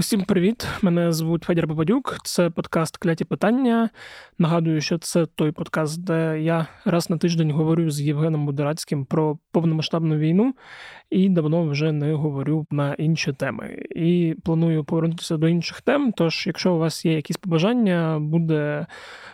Усім привіт! Мене звуть Федір Бабадюк. Це подкаст Кляті питання. Нагадую, що це той подкаст, де я раз на тиждень говорю з Євгеном Будерацьким про повномасштабну війну і давно вже не говорю на інші теми. І планую повернутися до інших тем. Тож, якщо у вас є якісь побажання, буде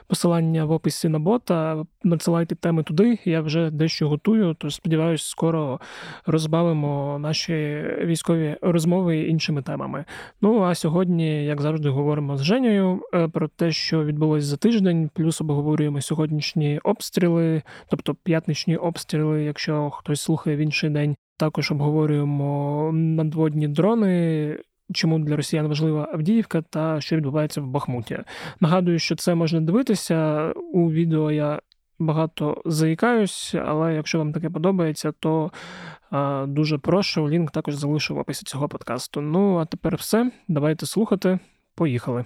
посилання в описі на бота. Надсилайте теми туди. Я вже дещо готую. Тож сподіваюся, скоро розбавимо наші військові розмови іншими темами. Ну а сьогодні, як завжди, говоримо з Женєю е, про те, що відбулось за тиждень. Плюс обговорюємо сьогоднішні обстріли, тобто п'ятничні обстріли, якщо хтось слухає в інший день. Також обговорюємо надводні дрони. Чому для росіян важлива Авдіївка та що відбувається в Бахмуті? Нагадую, що це можна дивитися у відео. Я багато заїкаюсь, але якщо вам таке подобається, то а, дуже прошу. Лінк також залишу в описі цього подкасту. Ну а тепер все. Давайте слухати. Поїхали.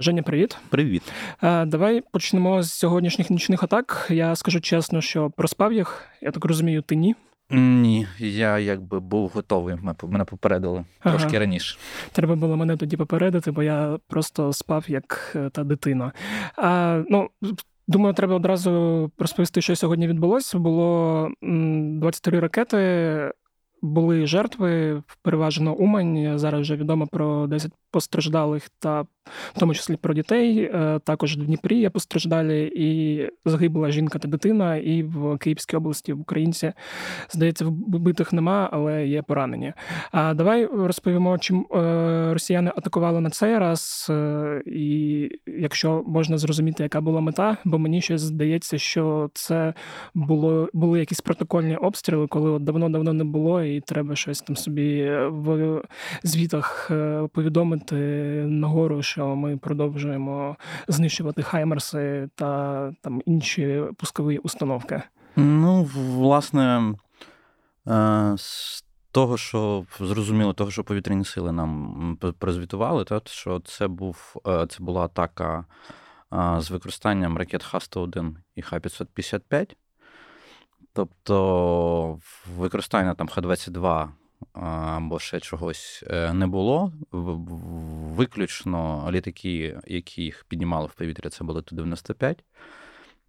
Женя, привіт. Привіт. Давай почнемо з сьогоднішніх нічних атак. Я скажу чесно, що проспав їх. Я так розумію, ти ні. Ні, я якби був готовий. Мене попередили ага. трошки раніше. Треба було мене тоді попередити, бо я просто спав як е, та дитина. А, Ну, думаю, треба одразу розповісти, що сьогодні відбулося. Було 23 ракети. Були жертви, переважно Умань. Зараз вже відомо про 10 постраждалих та в тому числі про дітей. Е, також в Дніпрі є постраждалі, і загибла жінка та дитина, і в Київській області в українці здається, вбитих нема, але є поранені. А давай розповімо, чим е, росіяни атакували на цей раз, е, і якщо можна зрозуміти, яка була мета, бо мені ще здається, що це було були якісь протокольні обстріли, коли от давно-давно не було, і треба щось там собі в звітах повідомити нагору що ми продовжуємо знищувати Хаймерси та там інші пускові установки? Ну, власне, е, з того, що зрозуміло, того, що повітряні сили нам прозвітували, то що це був е, це була атака е, з використанням ракет Х-101 і Х-555. Тобто використання там Х-22 або ще чогось е, не було. Виключно літаки, які їх піднімали в повітря, це були Ту-95.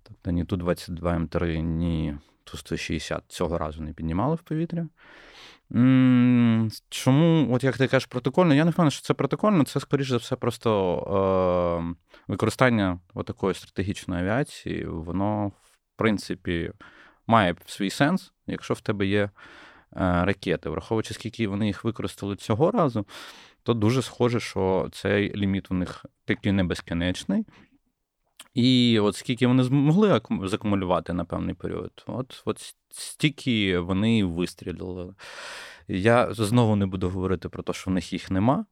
Тобто ні Ту-22 М3, ні Ту-160 цього разу не піднімали в повітря. Чому, от як ти кажеш, протокольно? Я не впевнений, що це протокольно, це, скоріш за все, просто е, використання такої стратегічної авіації, воно, в принципі, має свій сенс, якщо в тебе є ракети. Враховуючи, скільки вони їх використали цього разу, то дуже схоже, що цей ліміт у них такий не безкінечний. І от скільки вони змогли закумулювати на певний період, от от стільки вони вистрілили. Я знову не буду говорити про те, що в них їх нема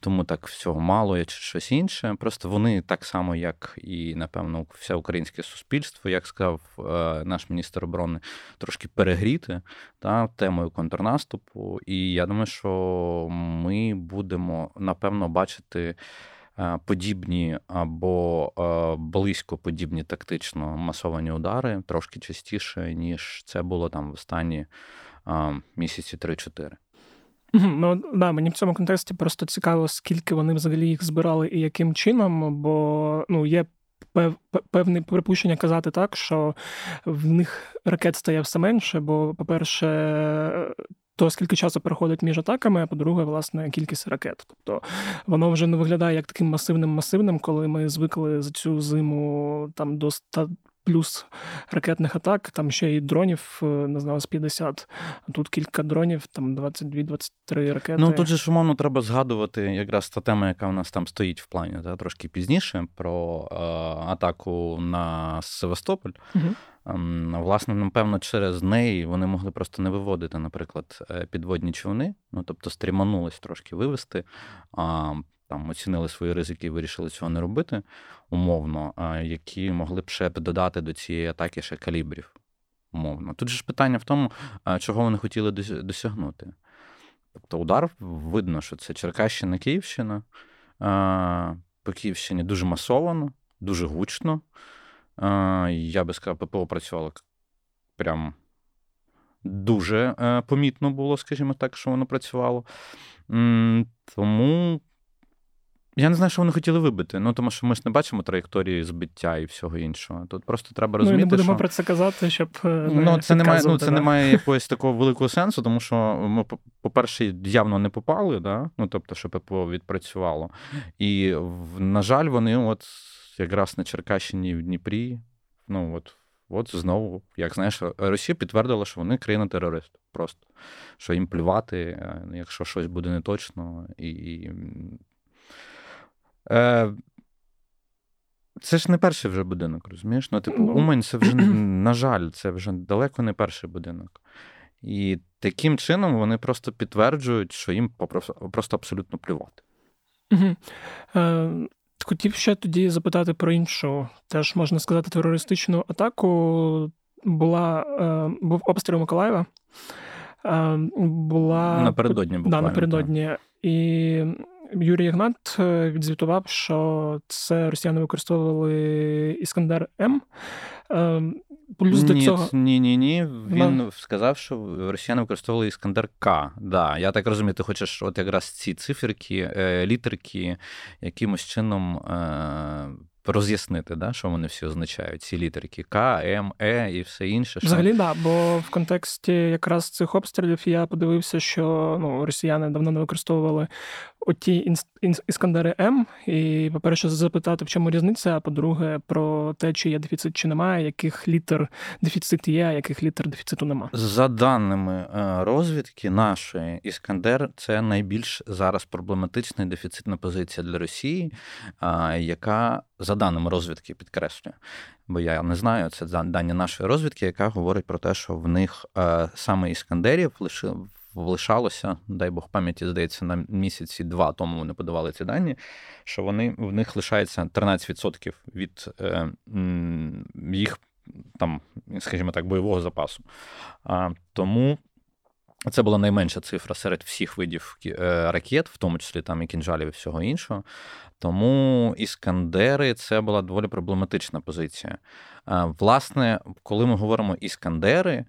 тому так всього мало чи щось інше. Просто вони так само, як і, напевно, все українське суспільство, як сказав е, наш міністр оборони, трошки перегріти та, темою контрнаступу. І я думаю, що ми будемо напевно бачити. Е, подібні або е, близько подібні тактично масовані удари трошки частіше, ніж це було там в останні місяці 3-4. Ну да, мені в цьому контексті просто цікаво, скільки вони взагалі їх збирали і яким чином, бо ну є. Певне припущення казати так, що в них ракет стає все менше, бо, по-перше, то скільки часу проходить між атаками, а по-друге, власне, кількість ракет. Тобто воно вже не виглядає як таким масивним масивним, коли ми звикли за цю зиму там до 100 плюс ракетних атак, там ще й дронів, не знаю, з 50. А тут кілька дронів, там 22-23 ракети. Ну тут же ж умовно треба згадувати якраз та тема, яка у нас там стоїть в плані, та, трошки пізніше, про е, атаку на Севастополь. Угу. Власне, напевно, через неї вони могли просто не виводити, наприклад, е, підводні човни, ну тобто стріманулись трошки вивести там оцінили свої ризики і вирішили цього не робити умовно, які могли б ще додати до цієї атаки ще калібрів. Умовно. Тут же ж питання в тому, чого вони хотіли досягнути. Тобто удар видно, що це Черкащина, Київщина. По Київщині дуже масовано, дуже гучно. Я би сказав, ППО працювало прям дуже помітно було, скажімо так, що воно працювало. Тому я не знаю, що вони хотіли вибити. Ну тому що ми ж не бачимо траєкторії збиття і всього іншого. Тут просто треба розуміти. Ми не будемо що... про це казати, щоб е, ну це немає. Ну це да. немає якогось такого великого сенсу, тому що ми, по-перше, явно не попали, да? ну тобто, що ППО відпрацювало. І на жаль, вони от якраз на Черкащині в Дніпрі. Ну от. От знову, як знаєш, Росія підтвердила, що вони країна-терорист. Просто що їм плювати, е, якщо щось буде не точно, і Е, Це ж не перший вже будинок, розумієш? Ну, типу, ну. Умань це вже, на жаль, це вже далеко не перший будинок. І таким чином вони просто підтверджують, що їм просто абсолютно плювати. Угу. Е, Хотів ще тоді запитати про іншу, теж можна сказати, терористичну атаку. Була, е, Був обстріл Миколаєва. Е, була... Напередодні буквально. Да, напередодні. І Юрій Ігнат е, відзвітував, що це росіяни використовували Іскандер М. Ем, плюс ні, до цього... ні, ні, ні. Він no. сказав, що росіяни використовували Іскандер К. Да, Я так розумію, ти хочеш от якраз ці циферки, е, літерки якимось чином е, роз'яснити, да, що вони всі означають, ці літерки К, М, Е і все інше. Що... Взагалі, так, да, бо в контексті якраз цих обстрілів я подивився, що ну, росіяни давно не використовували оті іскандери М. І, по-перше, запитати, в чому різниця, а по-друге, про те, чи є дефіцит, чи немає, яких літер дефіцит є, а яких літер дефіциту немає. За даними е, розвідки, нашої Іскандер це найбільш зараз проблематична і дефіцитна позиція для Росії, яка за даними розвідки підкреслює. Бо я не знаю, це дані нашої розвідки, яка говорить про те, що в них е, саме іскандерів лишив лишалося, дай Бог пам'яті, здається, на місяці два тому вони подавали ці дані, що вони в них лишається 13% від е, їх там, скажімо так, бойового запасу. А, Тому. Це була найменша цифра серед всіх видів е, ракет, в тому числі там і кінжалів і всього іншого. Тому іскандери це була доволі проблематична позиція. Власне, коли ми говоримо іскандери, е,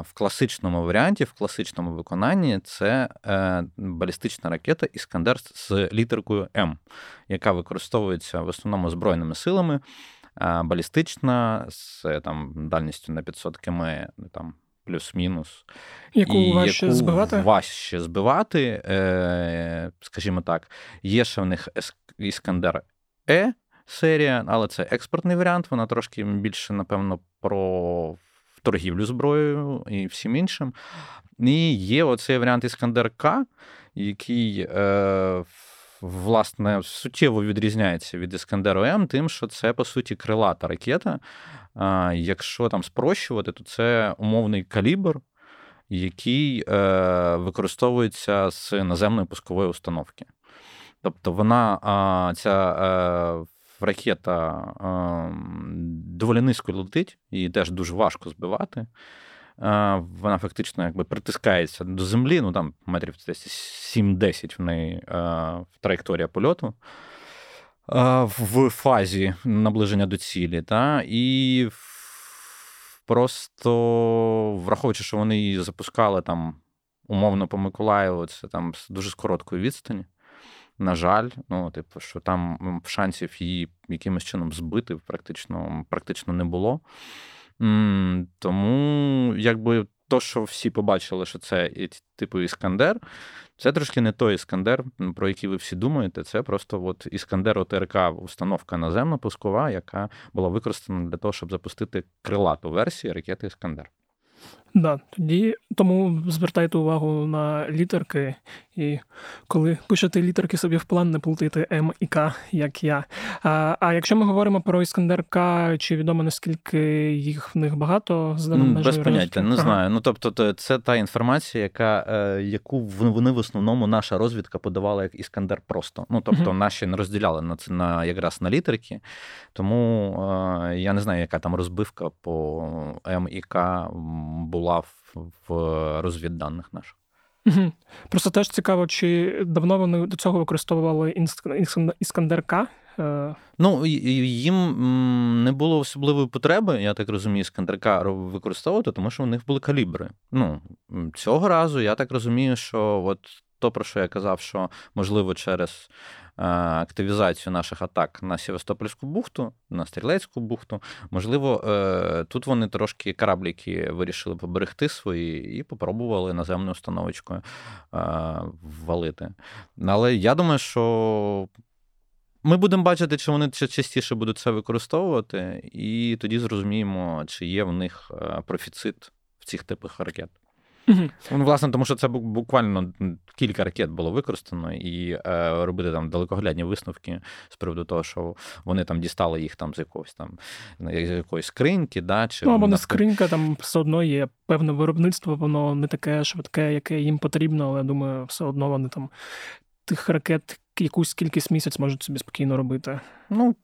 в класичному варіанті, в класичному виконанні, це е, балістична ракета Іскандер з літеркою М, яка використовується в основному збройними силами. Балістична з там дальністю на 500 км, там плюс-мінус. Яку і важче яку збивати? Важче збивати, е, скажімо так, є ще в них Іскандер Е серія, але це експортний варіант. Вона трошки більше, напевно, про торгівлю зброєю і всім іншим. І є оцей варіант Іскандер К, який. Е, Власне, суттєво відрізняється від Іскандеру М, тим, що це, по суті, крилата ракета. Якщо там спрощувати, то це умовний калібр, який е, використовується з наземної пускової установки. Тобто вона, ця е, ракета доволі низько летить, її теж дуже важко збивати. Вона фактично якби притискається до землі, ну там метрів 7-10 в неї траєкторія польоту в фазі наближення до цілі. Та? І просто враховуючи, що вони її запускали там умовно по Миколаєву, це там з дуже з короткої відстані. На жаль, ну, типу, що там шансів її якимось чином збити практично практично не було. Тому, якби то, що всі побачили, що це типу Іскандер, це трошки не той Іскандер, про який ви всі думаєте. Це просто от Іскандер ОТРК установка наземно пускова, яка була використана для того, щоб запустити крилату версію ракети Іскандер. Да, тоді тому звертайте увагу на літерки, і коли пишете літерки собі в план, не плутайте М і К, як я. А а якщо ми говоримо про Іскандер К, чи відомо наскільки їх в них багато з даним Без поняття, не ага. знаю. Ну тобто, це та інформація, яка е, яку вони в основному наша розвідка подавала як Іскандер просто. Ну тобто, угу. наші не розділяли на це на якраз на літерки, тому е, я не знаю, яка там розбивка по М і К була в, в розвідданих наших. Просто теж цікаво, чи давно вони до цього використовували іскандерка? Е, ну, їм не було особливої потреби, я так розумію, Іскандерка використовувати, тому що у них були калібри. Ну, Цього разу я так розумію, що от то, про що я казав, що можливо через Е, активізацію наших атак на Севастопольську бухту, на Стрілецьку бухту. Можливо, е, тут вони трошки корабліки вирішили поберегти свої і попробували наземною установочкою е, ввалити. Але я думаю, що. Ми будемо бачити, чи вони частіше будуть це використовувати, і тоді зрозуміємо, чи є в них профіцит в цих типах ракет. Ну, власне, тому що це буквально кілька ракет було використано, і е, робити там далекоглядні висновки з приводу того, що вони там дістали їх там з якогось там з якоїсь скриньки, да, чи ну або не скринька, там все одно є певне виробництво, воно не таке швидке, яке їм потрібно, але я думаю, все одно вони там тих ракет якусь кількість місяць можуть собі спокійно робити. Ну,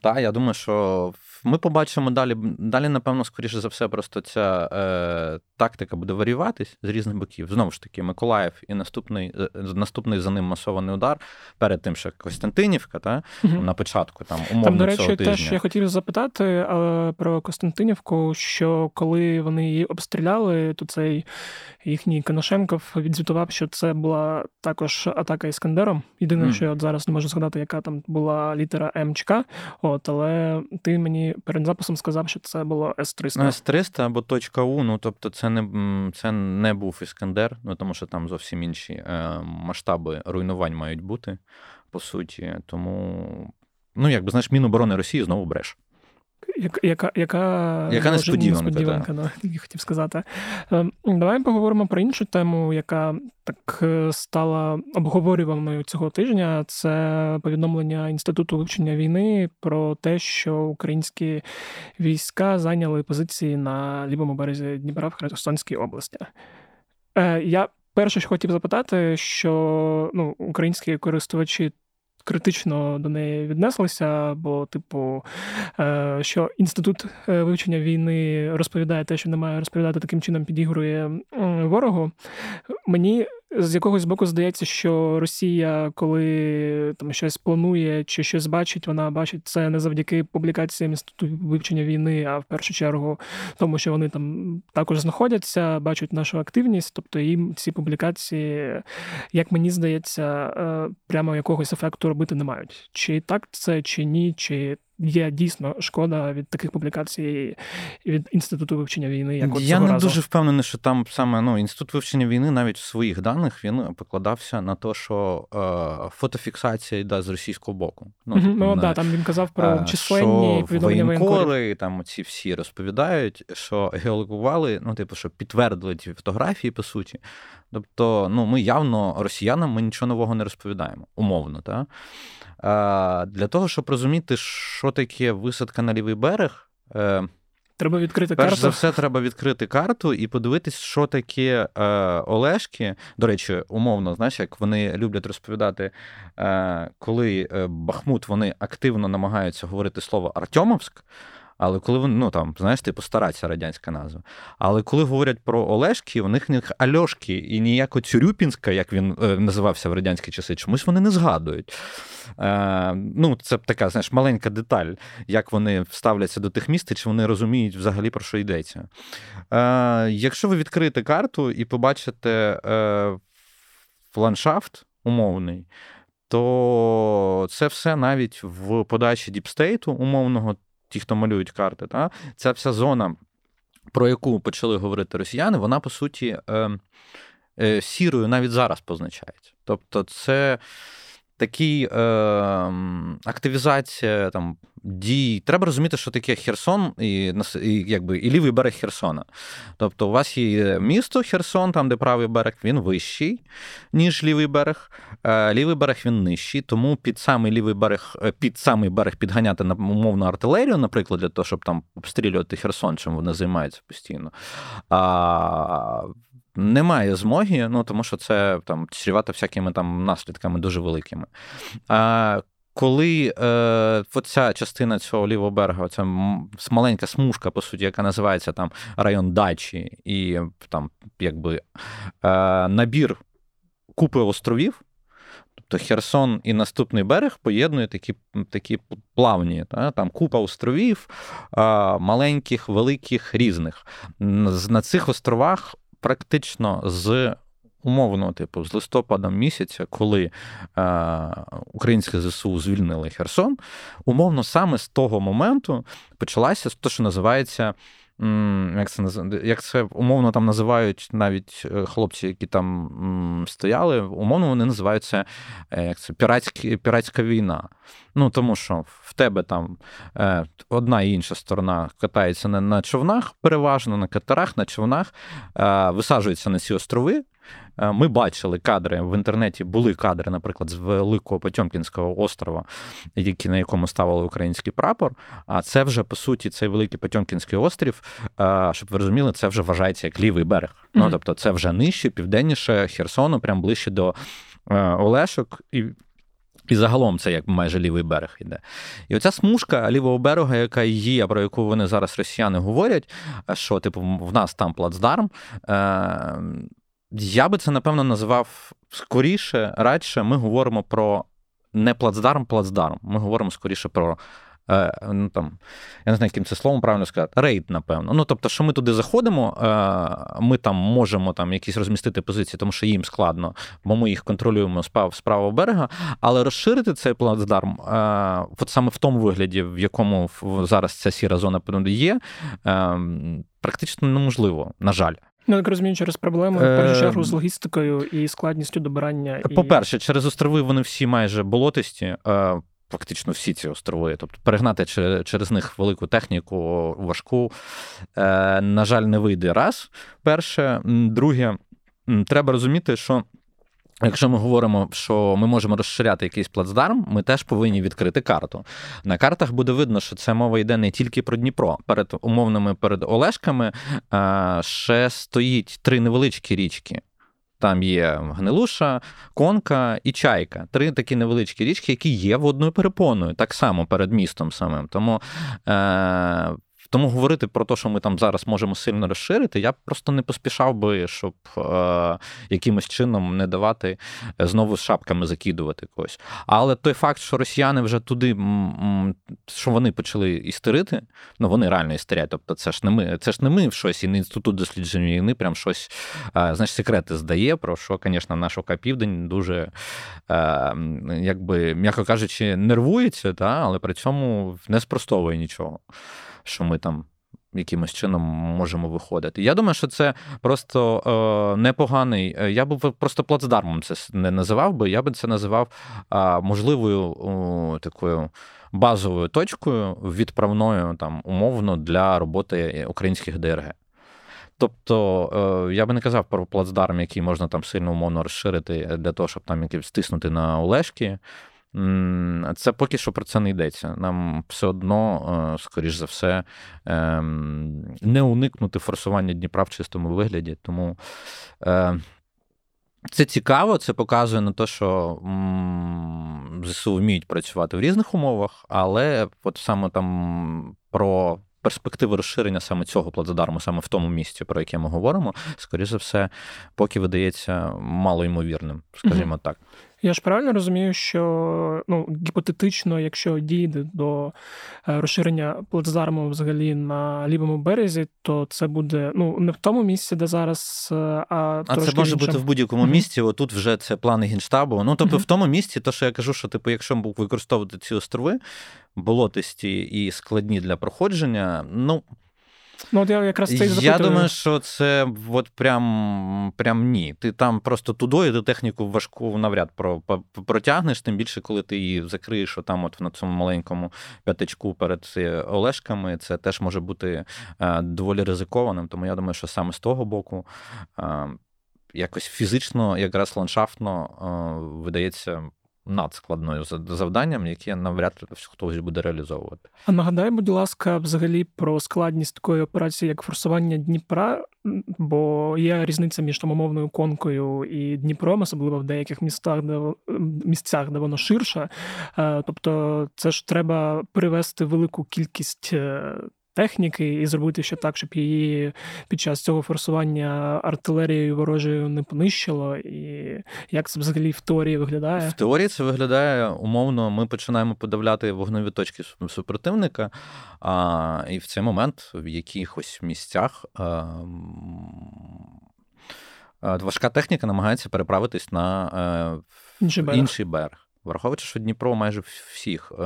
так, я думаю, що ми побачимо далі. Далі, напевно, скоріше за все, просто ця е, тактика буде варіюватись з різних боків. Знову ж таки, Миколаїв і наступний е, наступний за ним масований удар перед тим, що Костянтинівка, та угу. на початку там умовно Там, до речі, цього тижня. теж я хотів запитати але про Костянтинівку, що коли вони її обстріляли, то цей їхній Коношенков відзвітував, що це була також атака іскандером. Єдине, mm. що я от зараз не можу згадати, яка там була літера МЧК. От, але ти мені перед записом сказав, що це було С-300. С-300 або точка У, ну тобто це не це не був Іскандер, ну тому що там зовсім інші е, масштаби руйнувань мають бути, по суті. Тому, ну якби знаєш, Міноборони Росії знову бреш. Яка яка, яка, несподіванка, несподіванка да, я хотів сказати. Ем, давай поговоримо про іншу тему, яка так е, стала обговорюваною цього тижня. Це повідомлення Інституту вивчення війни про те, що українські війська зайняли позиції на лівому березі Дніпра в Херсонській області. Е, я перше, що хотів запитати, що ну, українські користувачі критично до неї віднеслися, бо, типу, е, що інститут е, вивчення війни розповідає те, що не має розповідати таким чином, підігрує ворогу. Мені з якогось боку здається, що Росія, коли там щось планує чи щось бачить, вона бачить це не завдяки публікаціям інституту вивчення війни, а в першу чергу тому, що вони там також знаходяться, бачать нашу активність. Тобто їм ці публікації, як мені здається, е, прямо якогось ефекту робити не мають. Чи так це, чи ні, чи є дійсно шкода від таких публікацій від інституту вивчення війни. Як от я не разу. дуже впевнений, що там саме ну інститут вивчення війни навіть в своїх даних він покладався на те, що е, фотофіксація йде з російського боку. Ну mm ну да, там він казав про е, численні повідомлення воєнкори, там ці всі розповідають, що геологували, ну типу, що підтвердили ці фотографії по суті. Тобто, ну ми явно росіянам ми нічого нового не розповідаємо, умовно, так? Для того, щоб розуміти, що таке висадка на лівий берег. Е, треба відкрити Перш карту. за все, треба відкрити карту і подивитись, що таке е, Олешки. До речі, умовно, знаєш, як вони люблять розповідати, е, коли е, Бахмут вони активно намагаються говорити слово Артемовськ. Але коли вони, ну там, знаєш, типу стараться радянська назва. Але коли говорять про Олешки, у них них Альошки і ніяко Цюрюпінська, як він е, називався в радянські часи, чомусь вони не згадують. Е, Ну, Це така, знаєш, маленька деталь, як вони ставляться до тих міст, чи вони розуміють взагалі про що йдеться. Е, Якщо ви відкриєте карту і побачите е, ландшафт умовний, то це все навіть в подачі діпстейту умовного ті, хто малюють карти, та ця вся зона, про яку почали говорити росіяни, вона по суті е, е, сірою навіть зараз позначається. Тобто, це такий е, активізація там дій. Треба розуміти, що таке Херсон і і, якби, і лівий берег Херсона. Тобто, у вас є місто Херсон, там, де правий берег, він вищий, ніж лівий берег. Е, лівий берег він нижчий, тому під самий лівий берег, е, під самий берег підганяти на умовну артилерію, наприклад, для того, щоб там обстрілювати Херсон, чим вони займаються постійно. А, немає змоги, ну тому що це там чрівато всякими там наслідками дуже великими. А, коли е, оця частина цього лівого берега, ця маленька смужка, по суті, яка називається там район Дачі, і там якби е, набір купи островів, Тобто Херсон і наступний берег поєднує такі такі плавні, та? там купа островів, маленьких, великих, різних. На цих островах практично з умовного типу, з листопада місяця, коли е, українське ЗСУ звільнили Херсон, умовно саме з того моменту почалася те, що називається як це як це умовно там називають навіть е, хлопці, які там стояли, умовно вони називають це е, як це піратські, піратська війна. Ну тому що в тебе там е, одна і інша сторона катається на, на човнах, переважно на катерах, на човнах, висаджуються на ці острови. Е, ми бачили кадри в інтернеті, були кадри, наприклад, з Великого Потьомкінського острова, які, на якому ставили український прапор. А це вже по суті цей великий Потьомкінський острів, е, щоб ви розуміли, це вже вважається як лівий берег. Mm-hmm. Ну тобто, це вже нижче, південніше Херсону, прям ближче до е, Олешок. І і загалом це як майже лівий берег йде. І оця смужка лівого берега, яка є, про яку вони зараз росіяни говорять, що типу в нас там плацдарм. Я би це напевно називав скоріше, радше. Ми говоримо про не плацдарм, плацдарм. Ми говоримо скоріше про. Е, ну, там, Я не знаю, яким це словом правильно сказати, рейд, напевно. Ну, тобто, що ми туди заходимо, е, ми там можемо там якісь розмістити позиції, тому що їм складно, бо ми їх контролюємо з правого берега, але розширити цей плацдарм, е, от саме в тому вигляді, в якому зараз ця сіра зона є, практично неможливо, на жаль. Ну, так розумію, через проблеми в першу чергу з логістикою і складністю добирання. По-перше, через острови вони всі майже болотисті. Фактично всі ці острови, тобто перегнати через них велику техніку, важку, е, на жаль, не вийде раз. Перше, друге, треба розуміти, що Якщо ми говоримо, що ми можемо розширяти якийсь плацдарм, ми теж повинні відкрити карту. На картах буде видно, що це мова йде не тільки про Дніпро. Перед умовними перед Олешками ще стоїть три невеличкі річки. Там є Гнилуша, Конка і Чайка. Три такі невеличкі річки, які є водною перепоною, так само перед містом самим. Тому е, тому говорити про те, що ми там зараз можемо сильно розширити, я просто не поспішав би, щоб е, якимось чином не давати е, знову з шапками закидувати когось. Але той факт, що росіяни вже туди, що вони почали істерити, ну вони реально істерять. Тобто, це ж не ми, це ж не ми в щось, і не інститут дослідження війни, прям щось е, знаєш, секрети здає, про що, звісно, наш ОК Південь дуже, е, якби, м'яко кажучи, нервується, та, але при цьому не спростовує нічого що ми там. Якимось чином можемо виходити. Я думаю, що це просто е, непоганий. Е, я б просто плацдармом це не називав би. Я би це називав е, можливою е, такою базовою точкою відправною там умовно для роботи українських ДРГ. Тобто е, я би не казав про плацдарм, який можна там сильно умовно розширити для того, щоб там якісь стиснути на Олешки. Це поки що про це не йдеться. Нам все одно, е, скоріш за все, ем, не уникнути форсування Дніпра в чистому вигляді. Тому е, це цікаво, це показує на те, що ЗСУ вміють працювати в різних умовах, але от саме там про. Перспективи розширення саме цього плацдарму, саме в тому місці, про яке ми говоримо, скоріше за все, поки видається малоймовірним, скажімо mm-hmm. так. Я ж правильно розумію, що ну, гіпотетично, якщо дійде до е, розширення плацдарму взагалі на лівому березі, то це буде ну не в тому місці, де зараз, е, а А це може іншим. бути в будь-якому mm-hmm. місці. Отут вже це плани генштабу. Ну тобто, mm-hmm. в тому місці, то що я кажу, що типу, якщо використовувати ці острови болотисті і складні для проходження, ну. Ну, от я якраз це Я думаю, що це от прям прям ні. Ти там просто тудою ти техніку важку навряд про, протягнеш, тим більше, коли ти її закриєш там от на цьому маленькому п'ятачку перед Олешками, це теж може бути е, доволі ризикованим. Тому я думаю, що саме з того боку. Е, якось фізично, якраз ландшафтно е, видається надскладною завданням, яке навряд хтось буде реалізовувати. А нагадай, будь ласка, взагалі про складність такої операції, як форсування Дніпра, бо є різниця між там умовною конкою і Дніпром, особливо в деяких містах, де місцях, де воно ширше. Тобто, це ж треба привести велику кількість. Техніки і зробити ще так, щоб її під час цього форсування артилерією ворожою не понищило, і як це взагалі в теорії виглядає? В теорії це виглядає умовно. Ми починаємо подавляти вогневі точки супротивника, а, і в цей момент в якихось місцях. А, Важка техніка намагається переправитись на е, інший берег. інший берег. Враховуючи, що Дніпро майже всіх е,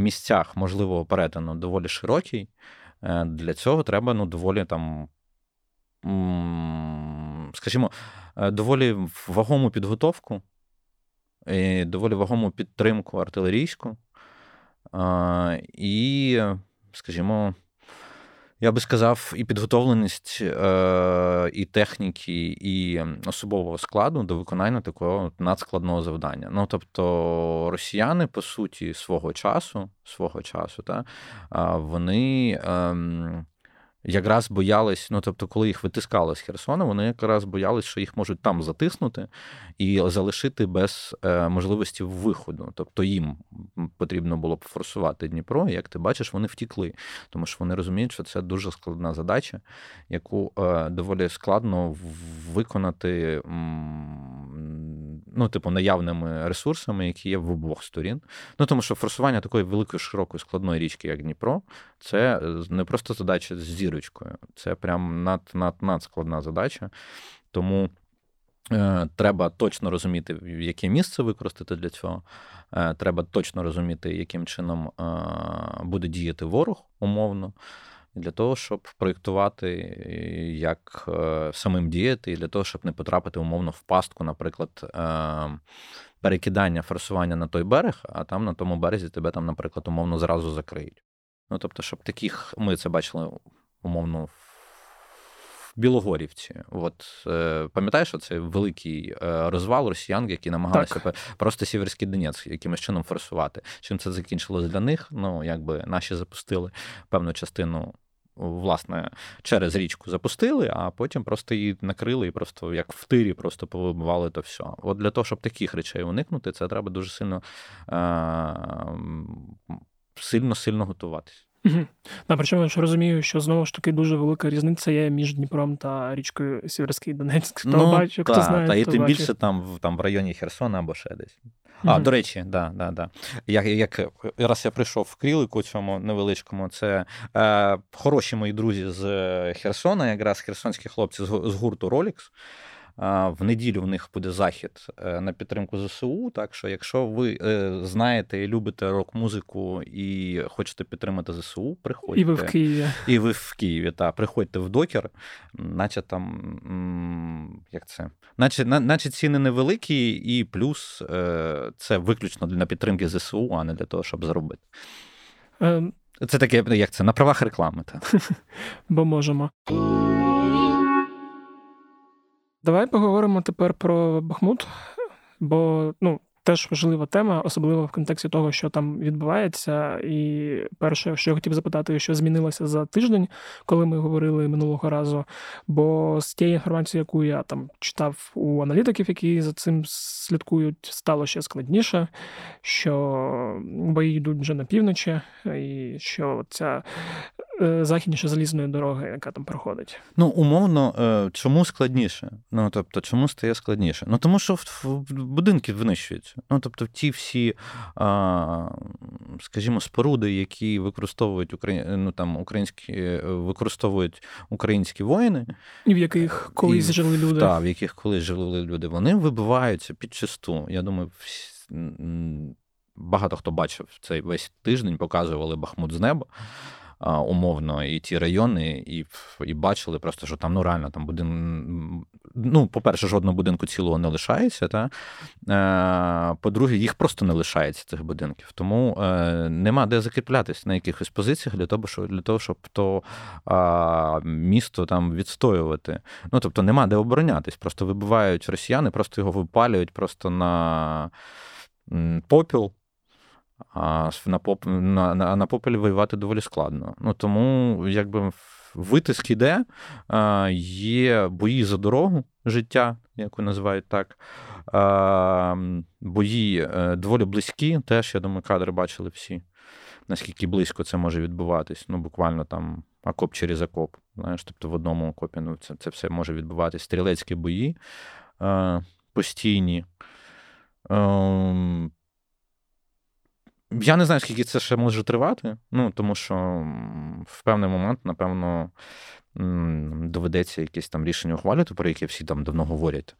місцях можливого перетину доволі широкий. Е, для цього треба ну, доволі там, скажімо, е, доволі вагому підготовку, і доволі вагому підтримку артилерійську. І, скажімо, я би сказав, і підготовленість е, і техніки, і особового складу до виконання такого надскладного завдання. Ну тобто, росіяни, по суті, свого часу, свого часу, та, вони. Якраз боялись, ну тобто, коли їх витискали з Херсона, вони якраз боялись, що їх можуть там затиснути і залишити без е, можливості виходу. Тобто їм потрібно було б форсувати Дніпро. і, Як ти бачиш, вони втікли, тому що вони розуміють, що це дуже складна задача, яку е, доволі складно виконати. Ну, типу, наявними ресурсами, які є в обох сторін. Ну тому що форсування такої великої широкої складної річки, як Дніпро, це е, не просто задача з зірочкою. Це прям над, над, надскладна задача. Тому е, треба точно розуміти, яке місце використати для цього. Е, треба точно розуміти, яким чином буде діяти ворог умовно. Для того, щоб проєктувати, як е, самим діяти, і для того, щоб не потрапити умовно в пастку, наприклад, е, перекидання форсування на той берег, а там на тому березі тебе там, наприклад, умовно зразу закриють. Ну тобто, щоб таких ми це бачили умовно в Білогорівці. От е, пам'ятаєш, це великий е, розвал росіян, які намагалися так. просто Сіверський Донець якимось чином форсувати. Чим це закінчилось для них? Ну якби наші запустили певну частину. Власне, через річку запустили, а потім просто її накрили і просто як в тирі просто повибивали то все. От для того, щоб таких речей уникнути, це треба дуже сильно сильно сильно готуватись. Угу. Да, причому я ж розумію, що знову ж таки дуже велика різниця є між Дніпром та річкою Сіверський Донецьк. Хто ну, бачив, та, хто знає. Та, і тим більше там там в районі Херсона або ще десь. А, до речі, да, да, да. Як як раз я прийшов в крілику цьому невеличкому, це е, хороші мої друзі з Херсона, якраз херсонські хлопці з, з гурту Rolex. В неділю в них буде захід е, на підтримку ЗСУ. Так що, якщо ви е, знаєте і любите рок-музику і хочете підтримати ЗСУ, приходьте. І ви в Києві. І ви в Києві, так. Приходьте в докер, наче там як це? Наче наче ціни невеликі, і плюс е, це виключно для підтримки ЗСУ, а не для того, щоб заробити. Ем... Це таке, як це, на правах реклами. так. Бо можемо. Давай поговоримо тепер про Бахмут, бо ну, теж важлива тема, особливо в контексті того, що там відбувається. І перше, що я хотів запитати, що змінилося за тиждень, коли ми говорили минулого разу. Бо з тієї інформації, яку я там читав у аналітиків, які за цим слідкують, стало ще складніше, що бої йдуть вже на півночі, і що ця Е, західніше залізної дороги, яка там проходить. Ну, умовно, е, чому складніше? Ну, тобто, чому стає складніше? Ну, тому що будинки винищуються. Ну, тобто, ті всі, скажімо, споруди, які використовують ну, там, українські, е, використовують українські воїни, і в яких колись і, жили люди. Так, в яких колись жили люди, вони вибиваються під чисту. Я думаю, всі, багато хто бачив цей весь тиждень, показували Бахмут з неба умовно, і ті райони, і і бачили просто, що там ну реально там будин... Ну, по-перше, жодного будинку цілого не лишається. Та? Е, по-друге, їх просто не лишається цих будинків. Тому е, нема де закріплятися на якихось позиціях для того, щоб для того, щоб то місто там відстоювати. Ну тобто нема де оборонятись. Просто вибивають росіяни, просто його випалюють просто на попіл. А на поп... на, на, на попелі воювати доволі складно. Ну Тому якби витиск іде, є бої за дорогу життя, яку називають так. Бої е, доволі близькі, теж, я думаю, кадри бачили всі. наскільки близько це може відбуватись. Ну, буквально там окоп через окоп. Знаєш, тобто в одному окопі ну, це це все може відбуватись. Стрілецькі бої е, постійні. Е, я не знаю, скільки це ще може тривати, ну тому що в певний момент, напевно, доведеться якесь там рішення ухвалювати, про яке всі там давно говорять.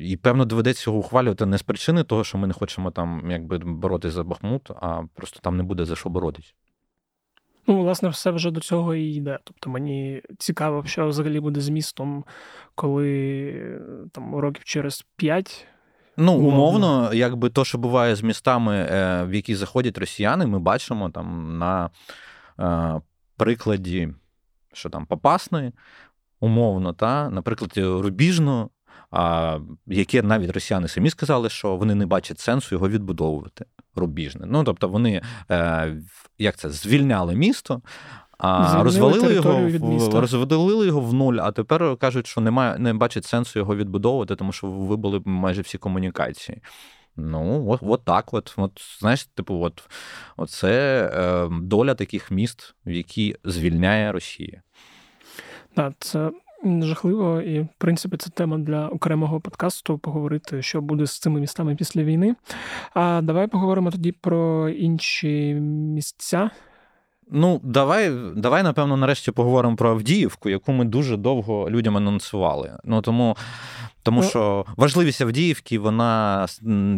І, певно, доведеться його ухвалювати не з причини того, що ми не хочемо там якби боротися за Бахмут, а просто там не буде за що боротись. Ну, власне, все вже до цього і йде. Тобто мені цікаво, що взагалі буде з містом, коли там років через п'ять. Ну, умовно, якби то, що буває з містами, е, в які заходять росіяни, ми бачимо там на е, прикладі, що там Попасної, умовно, та, наприклад, Рубіжно, яке навіть росіяни самі сказали, що вони не бачать сенсу його відбудовувати. Рубіжне. Ну, тобто, вони е, як це, звільняли місто. А розвалили його розвалили його в нуль, а тепер кажуть, що немає, не бачать сенсу його відбудовувати, тому що вибули майже всі комунікації. Ну, от от так. От, от знаєш, типу, от, оце е, доля таких міст, в які звільняє Росія. Так, це жахливо, і в принципі це тема для окремого подкасту. Поговорити, що буде з цими містами після війни. А давай поговоримо тоді про інші місця. Ну, давай, давай, напевно, нарешті поговоримо про Авдіївку, яку ми дуже довго людям анонсували. Ну тому тому ну, що важливість Авдіївки вона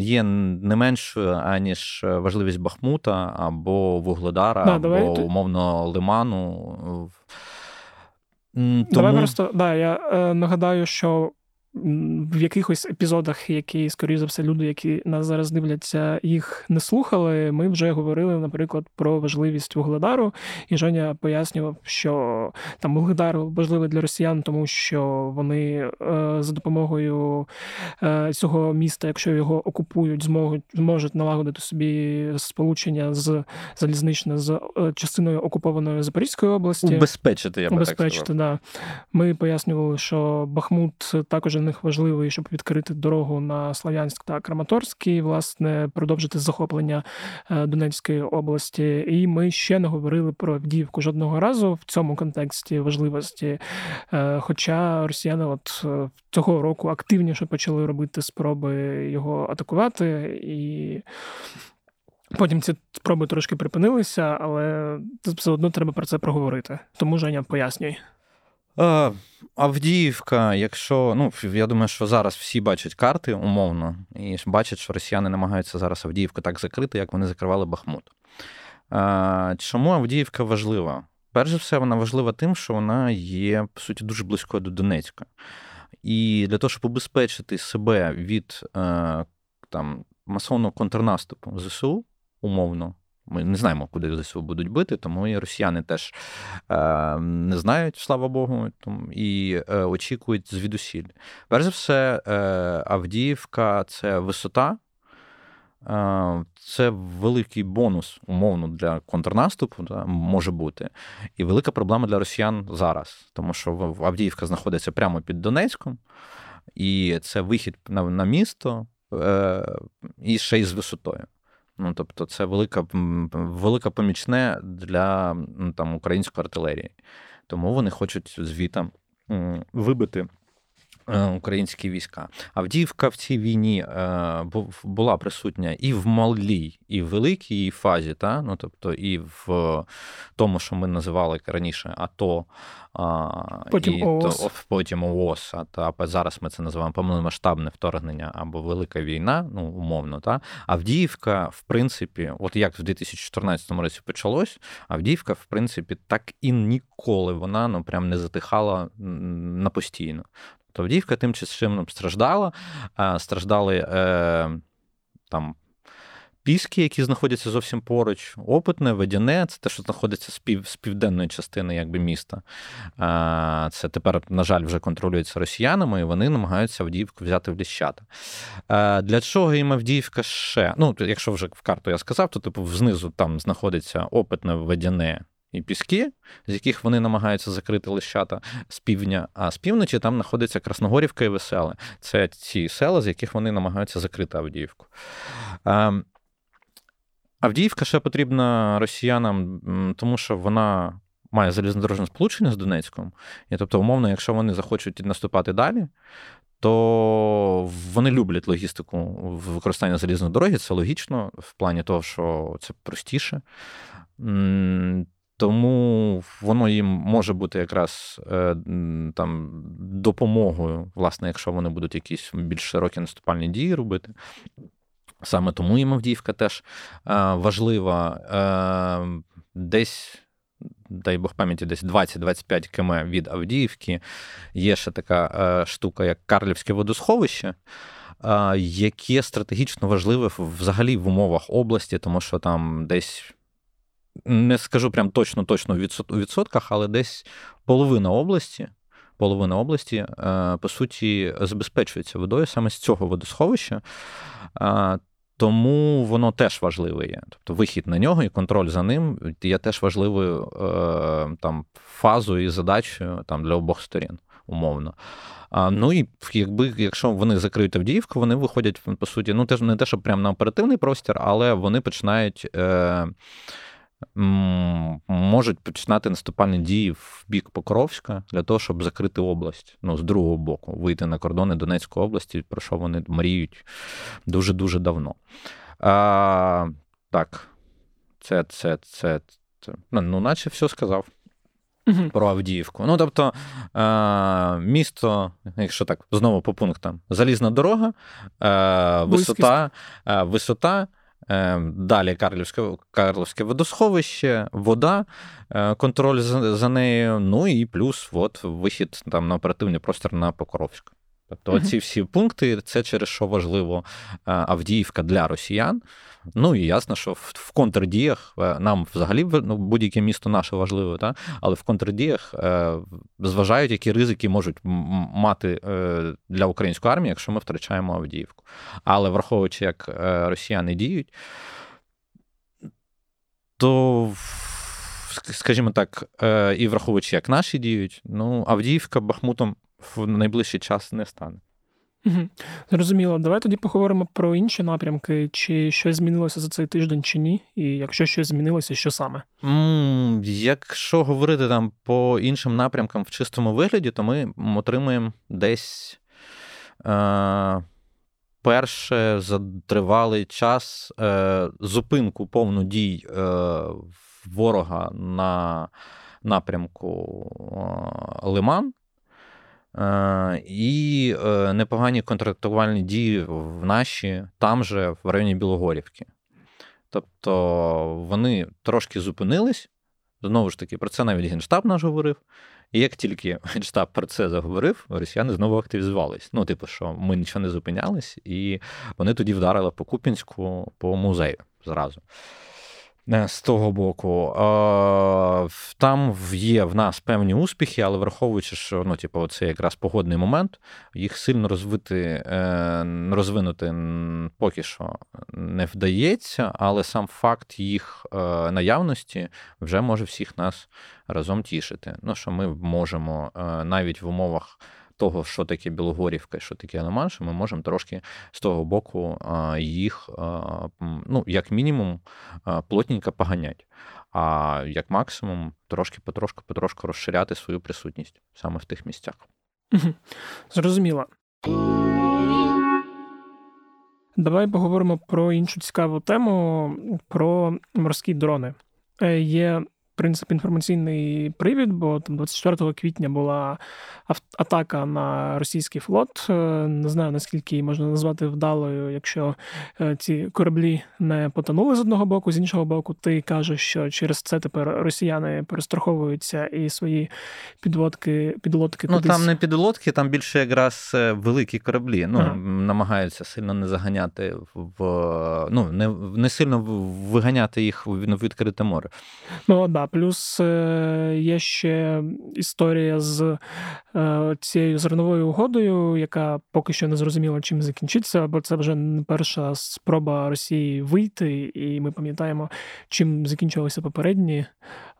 є не меншою, аніж важливість Бахмута або Вугледара, да, або давай, умовно Лиману. Тому... Давай просто да, я е, нагадаю, що в якихось епізодах, які, скоріше за все, люди, які нас зараз дивляться, їх не слухали. Ми вже говорили, наприклад, про важливість Вугледару, і Женя пояснював, що там Вугледар важливий для росіян, тому що вони е, за допомогою е, цього міста, якщо його окупують, зможуть зможуть налагодити собі сполучення з залізничне з е, частиною окупованої Запорізької області. Убезпечити, я би Убезпечити, так сказав. да. Ми пояснювали, що Бахмут також для них важливий, щоб відкрити дорогу на Слав'янськ та Краматорськ і, власне, продовжити захоплення е, Донецької області. І ми ще не говорили про Авдіївку жодного разу в цьому контексті важливості. Е, хоча росіяни, от е, цього року активніше почали робити спроби його атакувати і. Потім ці спроби трошки припинилися, але все одно треба про це проговорити. Тому Женя пояснюй. Авдіївка, якщо ну я думаю, що зараз всі бачать карти умовно, і бачать, що росіяни намагаються зараз Авдіївку так закрити, як вони закривали Бахмут. Чому Авдіївка важлива? Перш за все, вона важлива тим, що вона є, по суті, дуже близькою до Донецька. І для того, щоб убезпечити себе від е, там, масовного контрнаступу ЗСУ, умовно, ми не знаємо, куди ЗСУ будуть бити, тому і росіяни теж е, не знають, слава Богу, і е, очікують звідусіль. Перш за все, е, Авдіївка це висота. Е, це великий бонус, умовно, для контрнаступу да, може бути. І велика проблема для росіян зараз, тому що Авдіївка знаходиться прямо під Донецьком, і це вихід на на місто е, і ще й з висотою. Ну, тобто, це велика велика помічне для там, української артилерії. Тому вони хочуть звітам вибити українські війська. Авдіївка в цій війні е, була присутня і в малій, і в великій фазі, та? ну, тобто і в тому, що ми називали раніше АТО, потім і ООС. То, потім ООС, та зараз ми це називаємо повномасштабне вторгнення або велика війна, ну умовно. Та? Авдіївка, в принципі, от як в 2014 році почалось, Авдіївка, в принципі, так і ніколи вона ну прям не затихала на постійно. То Авдіївка тим часом страждала, страждали е, там. Піски, які знаходяться зовсім поруч, опитне, водяне, це те, що знаходиться з пів, з південної частини якби, міста. Це тепер, на жаль, вже контролюється росіянами, і вони намагаються Авдіївку взяти в ліщата. Для чого їм Авдіївка ще? Ну, якщо вже в карту я сказав, то типу знизу там знаходиться опитне водяне і піски, з яких вони намагаються закрити лищата з півдня, а з півночі там знаходиться Красногорівка і Веселе. Це ці села, з яких вони намагаються закрити Авдіївку. Авдіївка ще потрібна росіянам, тому що вона має залізнодорожне сполучення з Донецьком. І тобто, умовно, якщо вони захочуть наступати далі, то вони люблять логістику використання залізної дороги. Це логічно, в плані того, що це простіше. Тому воно їм може бути якраз е, там допомогою, власне, якщо вони будуть якісь більш широкі наступальні дії робити. Саме тому їм Авдіївка теж е, важлива. Е, десь, дай Бог пам'яті, десь 20-25 км від Авдіївки є ще така штука, як Карлівське водосховище. Яке стратегічно важливе взагалі в умовах області, тому що там десь не скажу прям точно точно у відсотках, але десь половина області. Половина області, е, по суті, забезпечується водою саме з цього водосховища, е, тому воно теж важливе є. Тобто вихід на нього і контроль за ним є теж важливою е, там, фазою і задачею там, для обох сторін, умовно. А, Ну і якби якщо вони закриють Авдіївку, вони виходять, по суті, ну теж не те, що прямо на оперативний простір, але вони починають. Можуть починати наступальні дії в бік Покровська для того, щоб закрити область. Ну, з другого боку, вийти на кордони Донецької області, про що вони мріють дуже-дуже давно. А, Так, це, це, це, це. Ну, ну наче все сказав. Про Авдіївку. Ну, тобто, місто, якщо так, знову по пунктам: залізна дорога, висота, висота, далі Карлівське Карлівське водосховище, вода, е, контроль за, за нею. Ну і плюс от, вихід там на оперативний простір на Покровськ. Тобто, ці всі пункти це через що важливо е, Авдіївка для росіян. Ну і ясно, що в контрдіях е, нам взагалі ну, будь-яке місто наше важливе, та? але в контрдіях е, зважають, які ризики можуть мати е, для української армії, якщо ми втрачаємо Авдіївку. Але враховуючи, як росіяни діють, то. Скажімо так, і враховуючи, як наші діють, ну Авдіївка Бахмутом в найближчий час не стане. Зрозуміло. Давай тоді поговоримо про інші напрямки, чи щось змінилося за цей тиждень, чи ні, і якщо щось змінилося, що саме? Mm, якщо говорити там по іншим напрямкам в чистому вигляді, то ми отримуємо десь е, перше за тривалий час е, зупинку повну дій е, ворога на напрямку е, Лиман. Е, і е, непогані контрактувальні дії в наші там же, в районі Білогорівки. Тобто вони трошки зупинились. Знову ж таки, про це навіть Генштаб наш говорив. І як тільки Генштаб про це заговорив, росіяни знову активізувались. Ну, типу, що ми нічого не зупинялись, і вони тоді вдарили по Купінську, по музею зразу. Е, з того боку. Там є в нас певні успіхи, але враховуючи, що ну, типу, це якраз погодний момент, їх сильно розвити, е, розвинути поки що не вдається, але сам факт їх е, наявності вже може всіх нас разом тішити. Ну, Що ми можемо навіть в умовах того, що таке Білогорівка, що таке Лиманш, ми можемо трошки з того боку їх, ну, як мінімум, плотненько поганять. А як максимум, трошки потрошку потрошку розширяти свою присутність саме в тих місцях. Зрозуміло. Давай поговоримо про іншу цікаву тему: про морські дрони. Е, є принцип, інформаційний привід, бо там 24 квітня була атака на російський флот. Е, не знаю наскільки її можна назвати вдалою, якщо е, ці кораблі не потонули з одного боку, з іншого боку, ти кажеш, що через це тепер росіяни перестраховуються і свої підводки, підлодки Ну кудись... там не підлодки, там більше якраз е, великі кораблі. Ну ага. намагаються сильно не заганяти в ну не не сильно виганяти їх в відкрите море. Ну да, плюс е, є ще історія з е, цією зерновою угодою, яка поки що не зрозуміла, чим закінчиться, бо це вже не перша спроба Росії вийти, і ми пам'ятаємо, чим закінчилися попередні.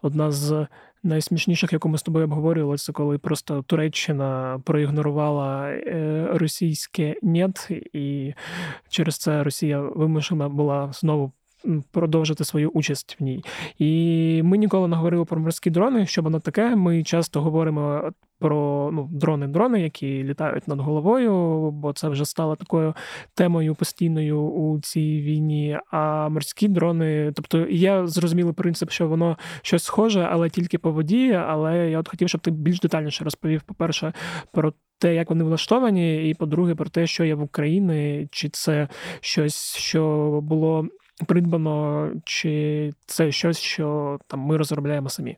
Одна з найсмішніших, яку ми з тобою обговорювали, це коли просто Туреччина проігнорувала е, російське «нєт», і через це Росія вимушена була знову продовжити свою участь в ній. І ми ніколи не говорили про морські дрони, що воно таке. Ми часто говоримо про ну, дрони-дрони, які літають над головою, бо це вже стало такою темою постійною у цій війні. А морські дрони, тобто є зрозумілий принцип, що воно щось схоже, але тільки по воді. Але я от хотів, щоб ти більш детальніше розповів, по-перше, про. Те, як вони влаштовані, і по-друге, про те, що є в Україні, чи це щось, що було придбано, чи це щось, що там ми розробляємо самі?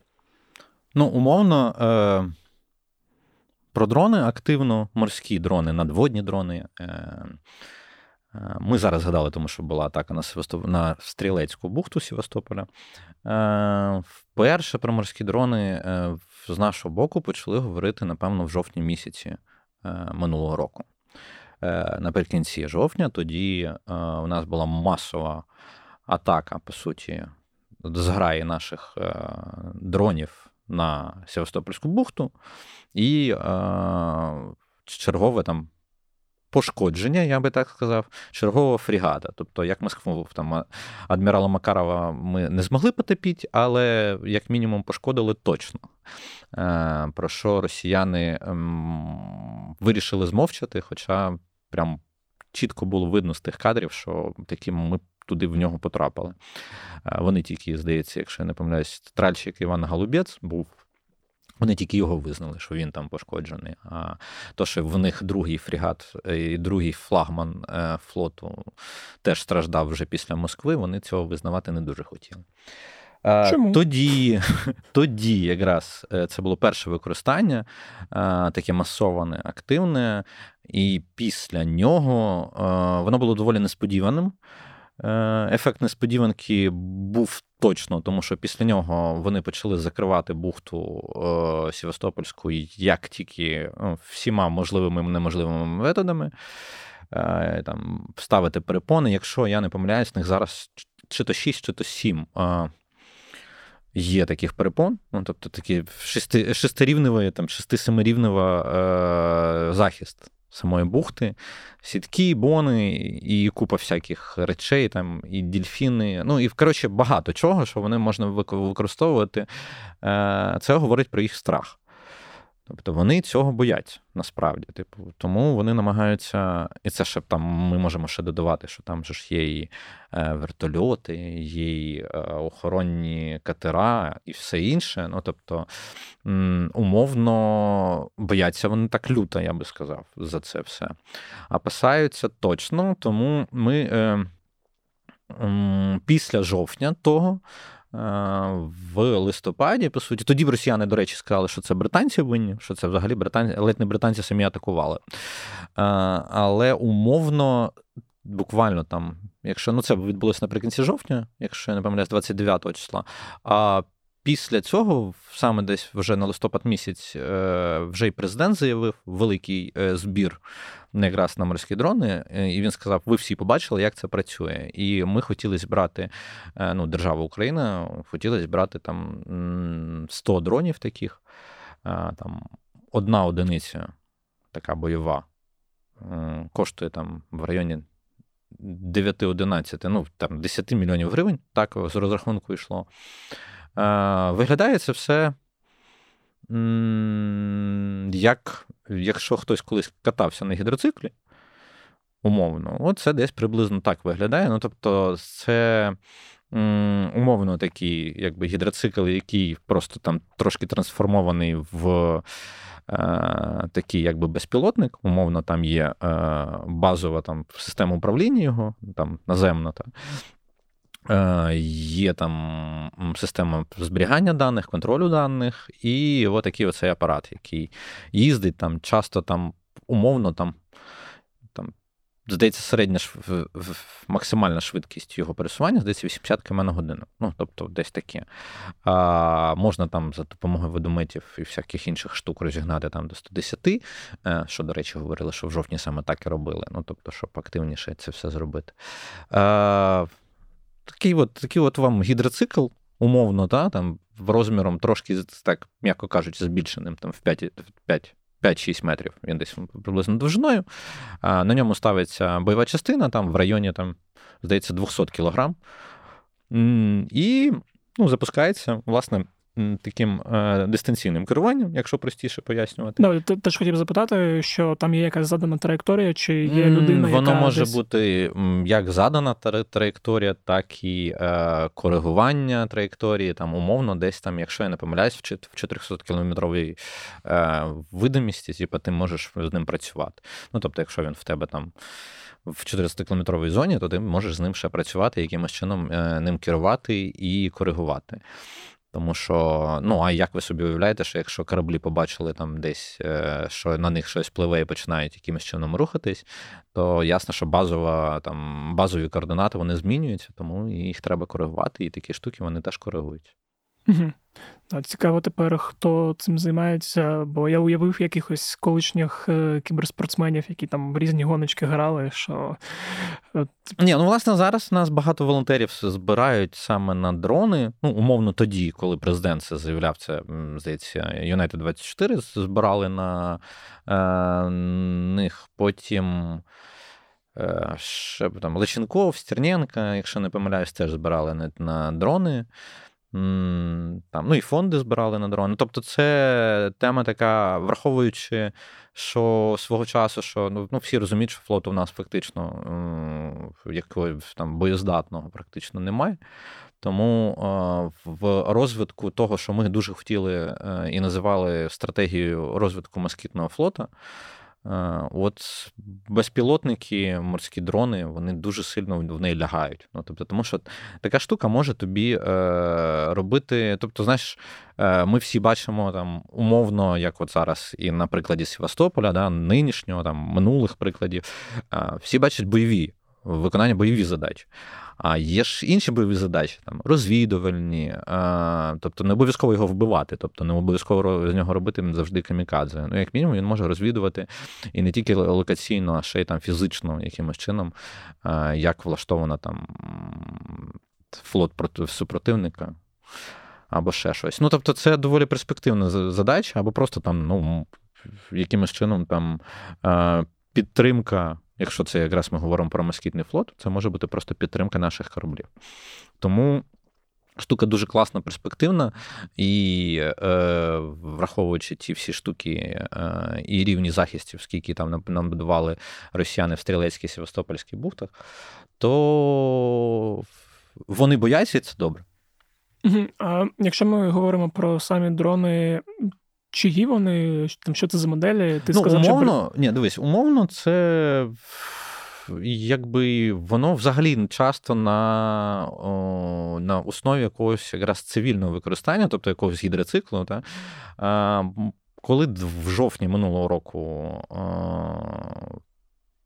Ну, умовно, е- про дрони активно, морські дрони, надводні дрони. Е- е- Ми зараз згадали, тому що була атака на Севастоп... на Стрілецьку бухту Севастополя. Е, вперше про морські дрони з нашого боку почали говорити, напевно, в жовтні місяці минулого року. Наприкінці жовтня тоді у нас була масова атака, по суті, зграї наших е, дронів на Севастопольську бухту, і е, чергове там. Пошкодження, я би так сказав, чергова фрігата. Тобто, як Москву там адмірала Макарова ми не змогли потопіти, але як мінімум пошкодили точно. Е, про що росіяни ем, вирішили змовчати, хоча прям чітко було видно з тих кадрів, що такі ми туди в нього потрапили. Вони тільки, здається, якщо я не помиляюсь, тральщик Іван Голубець був. Вони тільки його визнали, що він там пошкоджений. А то, що в них другий фрегат і другий флагман е, флоту теж страждав вже після Москви, вони цього визнавати не дуже хотіли. Чому? Тоді тоді якраз е, це було перше використання, таке масоване, активне, і після нього воно було доволі несподіваним. Е, ефект несподіванки був точно, тому що після нього вони почали закривати бухту е, Севастопольську як тільки ну, всіма можливими і неможливими методами. Е, там, Ставити перепони. Якщо я не помиляюсь, в них зараз чи то 6, чи то 7 є таких перепон. Ну, тобто такі шести, шестирівневий, там, шести-семирівнева е, захист самої бухти, сітки, бони і купа всяких речей, там, і дільфіни. Ну і коротше, багато чого, що вони можна використовувати. Е, це говорить про їх страх. Тобто вони цього бояться насправді. Типу, Тому вони намагаються, і це ще там ми можемо ще додавати, що там же ж є і е, вертольоти, є і е, охоронні катера і все інше. Ну, тобто, умовно бояться вони так люто, я би сказав, за це все. А писаються точно, тому ми е, після жовтня того. Е, в листопаді, по суті, тоді б росіяни, до речі, сказали, що це британці винні, що це взагалі британці, ледь не британці самі атакували. Е, але умовно, буквально там, якщо ну це відбулося наприкінці жовтня, якщо я не помиляюсь, 29 числа. А після цього, саме десь вже на листопад місяць, е, вже й президент заявив великий збір якраз на морські дрони, е, і він сказав: ви всі побачили, як це працює. І ми хотіли збирати, е, ну, держава Україна хотіла збирати там 100 дронів таких, е, там одна одиниця, така бойова, коштує там в районі 9-11, ну там 10 мільйонів гривень, так з розрахунку йшло. Виглядає це все як якщо хтось колись катався на гідроциклі, умовно, от це десь приблизно так виглядає. Ну, тобто, це умовно такий якби гідроцикл, який просто там трошки трансформований в. Е, такий якби безпілотник, умовно, там є е, базова там система управління його, там наземна, та, Е, є там система зберігання даних, контролю даних, і отакий оцей апарат, який їздить там часто там умовно там. там Здається, середня максимальна швидкість його пересування, здається, 80 км на годину. Ну, тобто, десь таке. А, Можна там за допомогою ведометів і всяких інших штук розігнати там до 110, е, що, до речі, говорили, що в жовтні саме так і робили. Ну, тобто, щоб активніше це все зробити. А, такий от такий от вам гідроцикл, умовно, да, там, розміром трошки, так, м'яко кажучи, збільшеним там, в 5 5 5-6 метрів, він десь приблизно довжиною. На ньому ставиться бойова частина там в районі, там, здається, 200 кілограм. І ну, запускається, власне, таким е, дистанційним керуванням, якщо простіше пояснювати. Да, ти теж хотів запитати, що там є якась задана траєкторія, чи є людина, Воно яка може десь... бути як задана траєкторія, так і е, коригування траєкторії. Там умовно, десь там, якщо я не помиляюсь, в 400 кілометровій е, видимості, типу, ти можеш з ним працювати. Ну тобто, якщо він в тебе там. В 400 кілометровій зоні, то ти можеш з ним ще працювати, якимось чином ним керувати і коригувати. Тому що, ну а як ви собі уявляєте, що якщо кораблі побачили там десь, е, що на них щось пливе і починають якимось чином рухатись, то ясно, що базова, там, базові координати вони змінюються, тому їх треба коригувати, і такі штуки вони теж коригують. Угу. Цікаво тепер, хто цим займається, бо я уявив якихось колишніх е, кіберспортсменів, які там в різні гоночки грали. що... Е, Ні, ну власне зараз нас багато волонтерів збирають саме на дрони. Ну, умовно, тоді, коли президент це заявляв, це здається, United 24 збирали на е, них. Потім е, ще там Личенков, Стерненка, якщо не помиляюсь, теж збирали на, на дрони. Там, Ну і фонди збирали на дрони. Тобто, це тема така, враховуючи, що свого часу, що ну, ну всі розуміють, що флоту в нас фактично якогось там боєздатного практично немає. Тому в розвитку того, що ми дуже хотіли е, і називали стратегією розвитку москітного флота. Е, от безпілотники, морські дрони, вони дуже сильно в неї лягають. Ну, тобто, Тому що така штука може тобі е, робити. Тобто, знаєш, е, ми всі бачимо там умовно, як от зараз, і на прикладі Севастополя, да, нинішнього, там, минулих прикладів, е, всі бачать бойові виконання бойові задачі. А є ж інші бойові задачі, там розвідувальні, а, тобто не обов'язково його вбивати, тобто не обов'язково з нього робити завжди камікадзе. Ну, як мінімум, він може розвідувати і не тільки локаційно, а ще й там фізично, якимось чином, а, як влаштована там флот проти супротивника. Або ще щось. Ну, тобто, це доволі перспективна задача, або просто там, ну, якимось чином там підтримка Якщо це якраз ми говоримо про москітний флот, це може бути просто підтримка наших кораблів. Тому. Штука дуже класна, перспективна, і е, враховуючи ті всі штуки е, і рівні захистів, скільки там нам будували росіяни в Стрілецькій Севастопольській бухтах, то вони бояться і це добре. А Якщо ми говоримо про самі дрони, Чиї вони, там, що це за моделі? Ти ну, сказав, умовно, що... ні, дивись, умовно, це якби воно взагалі часто на о, на основі якогось якраз цивільного використання, тобто якогось гідроциклу. Та, коли в жовтні минулого року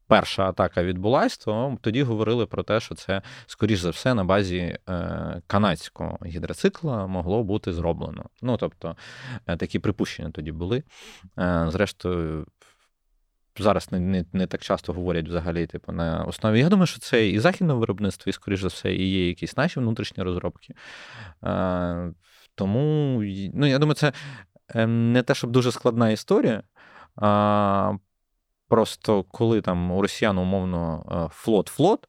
перша атака відбулась, то тоді говорили про те, що це, скоріш за все, на базі е, канадського гідроцикла могло бути зроблено. Ну тобто е, такі припущення тоді були. Е, зрештою. Зараз не не, не так часто говорять взагалі, типу, на основі. Я думаю, що це і західне виробництво, і, скоріш за все, і є якісь наші внутрішні розробки. А, Тому, ну, я думаю, це не те, щоб дуже складна історія. А, Просто коли там у росіян, умовно, флот-флот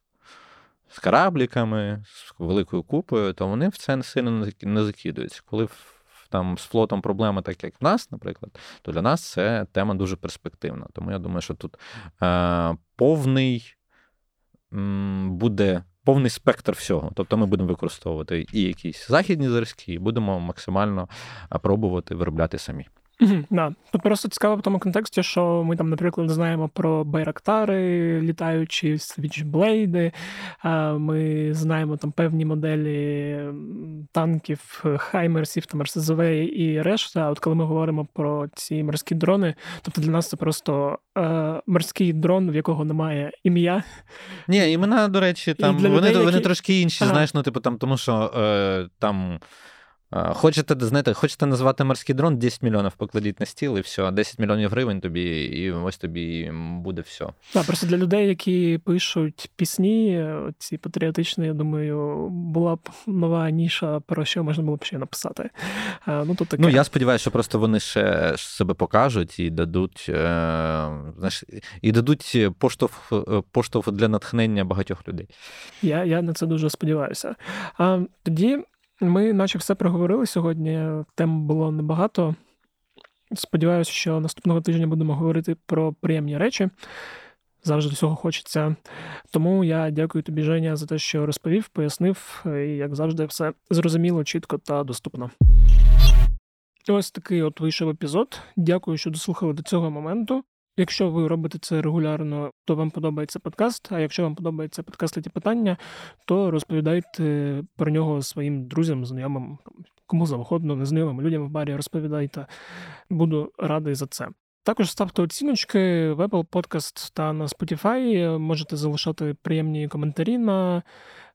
з корабліками, з великою купою, то вони в це сильно не закидуються. Коли там з флотом проблема, так як в нас, наприклад, то для нас це тема дуже перспективна. Тому я думаю, що тут е, повний м, буде. Повний спектр всього. Тобто ми будемо використовувати і якісь західні зразки, і будемо максимально пробувати виробляти самі. Угу, да. Тут просто цікаво в тому контексті, що ми там, наприклад, знаємо про байрактари, літаючі свічблейди, ми знаємо там певні моделі танків, хаймерсів, там РСЗВ і решта. А от коли ми говоримо про ці морські дрони, тобто для нас це просто е, морський дрон, в якого немає ім'я. Ні, імена, до речі, там вони, людей, вони які... трошки інші, ага. знаєш, ну, типу, там, тому що е, там Хочете знаєте, хочете назвати морський дрон, 10 мільйонів покладіть на стіл і все, 10 мільйонів гривень тобі, і ось тобі буде все. Так, просто для людей, які пишуть пісні, ці патріотичні, я думаю, була б нова ніша, про що можна було б ще написати. Ну, тут таке. ну я сподіваюся, що просто вони ще себе покажуть і дадуть е, знаєш, і дадуть поштовх поштовх для натхнення багатьох людей. Я, Я на це дуже сподіваюся. А тоді. Ми, наче все проговорили сьогодні. Тем було небагато. Сподіваюся, що наступного тижня будемо говорити про приємні речі. Завжди всього хочеться. Тому я дякую тобі, Женя, за те, що розповів, пояснив, і, як завжди, все зрозуміло, чітко та доступно. Ось такий от вийшов епізод. Дякую, що дослухали до цього моменту. Якщо ви робите це регулярно, то вам подобається подкаст. А якщо вам подобається подкаст «Ті питання, то розповідайте про нього своїм друзям, знайомим, кому завгодно, незнайомим людям в барі розповідайте. Буду радий за це. Також ставте оціночки в Apple Podcast та на Spotify. Можете залишати приємні коментарі на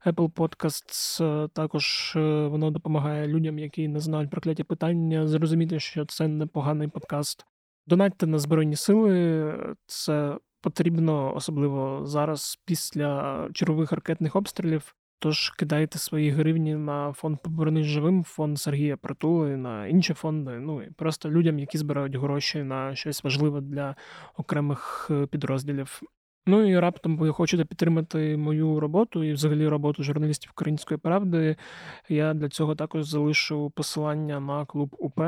Apple Podcasts. Також е, воно допомагає людям, які не знають прокляті питання, зрозуміти, що це непоганий подкаст. Донатьте на Збройні Сили, це потрібно, особливо зараз, після чергових ракетних обстрілів. Тож кидайте свої гривні на фонд «Повернись живим, фонд Сергія Притули, на інші фонди. Ну і просто людям, які збирають гроші на щось важливе для окремих е, підрозділів. Ну і раптом ви хочете підтримати мою роботу і взагалі роботу журналістів Української правди. Я для цього також залишу посилання на клуб УП.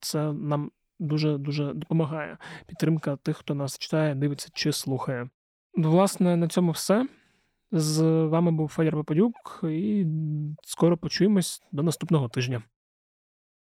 Це нам дуже дуже допомагає. Підтримка тих, хто нас читає, дивиться чи слухає. Власне, на цьому все. З вами був Федір Попадюк, і скоро почуємось до наступного тижня.